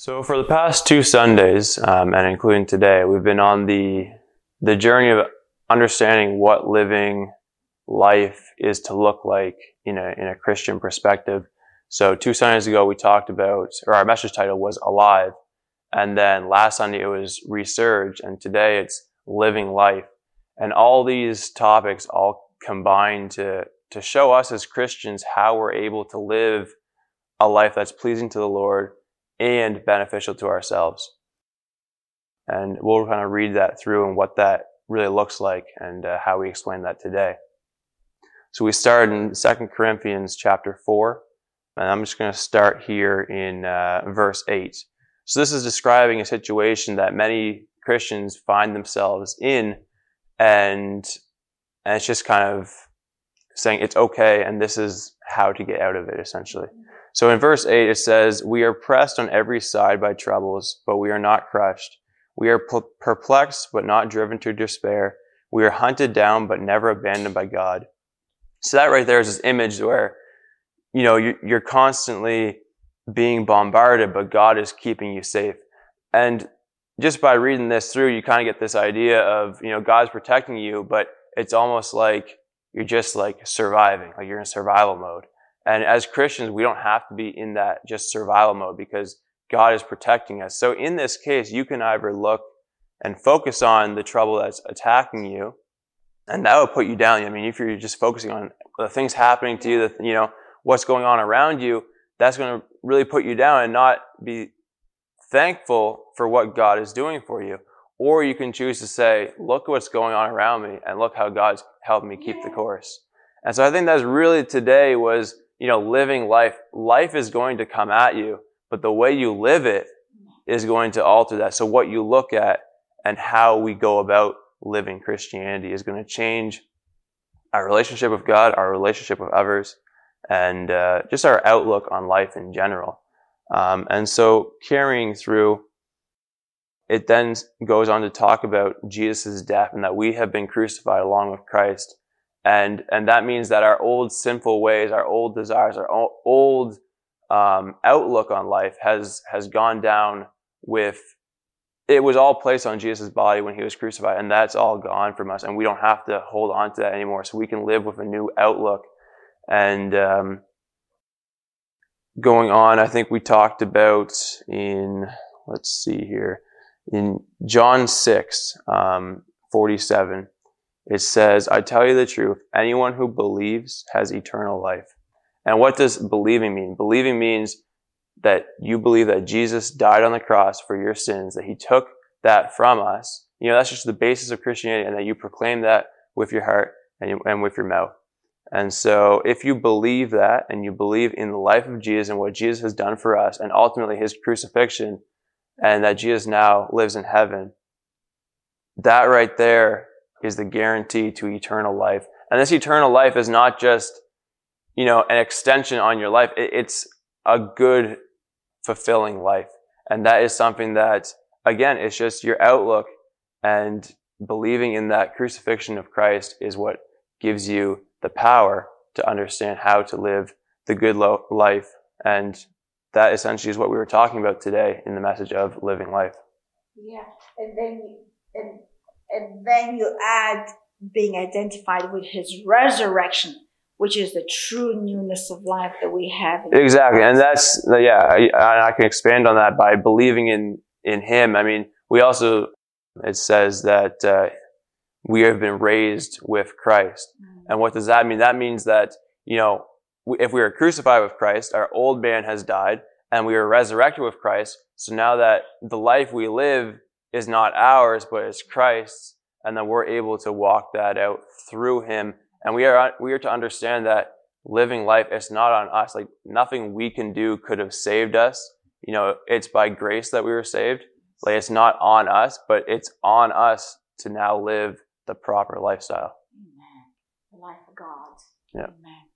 So for the past two Sundays, um, and including today, we've been on the the journey of understanding what living life is to look like in a in a Christian perspective. So two Sundays ago, we talked about, or our message title was "Alive," and then last Sunday it was "Resurge," and today it's "Living Life." And all these topics all combine to to show us as Christians how we're able to live a life that's pleasing to the Lord and beneficial to ourselves. And we'll kind of read that through and what that really looks like and uh, how we explain that today. So we start in 2 Corinthians chapter 4, and I'm just going to start here in uh, verse 8. So this is describing a situation that many Christians find themselves in, and, and it's just kind of saying it's okay, and this is how to get out of it, essentially. So in verse 8, it says, We are pressed on every side by troubles, but we are not crushed. We are perplexed, but not driven to despair. We are hunted down, but never abandoned by God. So that right there is this image where, you know, you're constantly being bombarded, but God is keeping you safe. And just by reading this through, you kind of get this idea of, you know, God's protecting you, but it's almost like you're just like surviving, like you're in survival mode. And as Christians, we don't have to be in that just survival mode because God is protecting us. So in this case, you can either look and focus on the trouble that's attacking you, and that would put you down. I mean, if you're just focusing on the things happening to you, the, you know, what's going on around you, that's going to really put you down and not be thankful for what God is doing for you. Or you can choose to say, look what's going on around me and look how God's helped me keep the course. And so I think that's really today was you know, living life, life is going to come at you, but the way you live it is going to alter that. So what you look at and how we go about living Christianity is going to change our relationship with God, our relationship with others, and uh, just our outlook on life in general. Um, and so carrying through, it then goes on to talk about Jesus' death and that we have been crucified along with Christ and and that means that our old sinful ways, our old desires, our old um, outlook on life has has gone down with. It was all placed on Jesus' body when he was crucified, and that's all gone from us, and we don't have to hold on to that anymore. So we can live with a new outlook. And um, going on, I think we talked about in let's see here in John six um, forty seven it says, I tell you the truth, anyone who believes has eternal life. And what does believing mean? Believing means that you believe that Jesus died on the cross for your sins, that he took that from us. You know, that's just the basis of Christianity, and that you proclaim that with your heart and, and with your mouth. And so, if you believe that and you believe in the life of Jesus and what Jesus has done for us, and ultimately his crucifixion, and that Jesus now lives in heaven, that right there is the guarantee to eternal life. And this eternal life is not just, you know, an extension on your life. It's a good, fulfilling life. And that is something that, again, it's just your outlook and believing in that crucifixion of Christ is what gives you the power to understand how to live the good life. And that essentially is what we were talking about today in the message of living life. Yeah. And then, and and then you add being identified with his resurrection, which is the true newness of life that we have. Exactly. And that's, yeah, I, I can expand on that by believing in, in him. I mean, we also, it says that, uh, we have been raised with Christ. Mm-hmm. And what does that mean? That means that, you know, if we are crucified with Christ, our old man has died and we are resurrected with Christ. So now that the life we live is not ours, but it's Christ's, and then we're able to walk that out through Him. And we are we are to understand that living life is not on us. Like nothing we can do could have saved us. You know, it's by grace that we were saved. Like it's not on us, but it's on us to now live the proper lifestyle. Amen. The life of God. Yeah. Amen.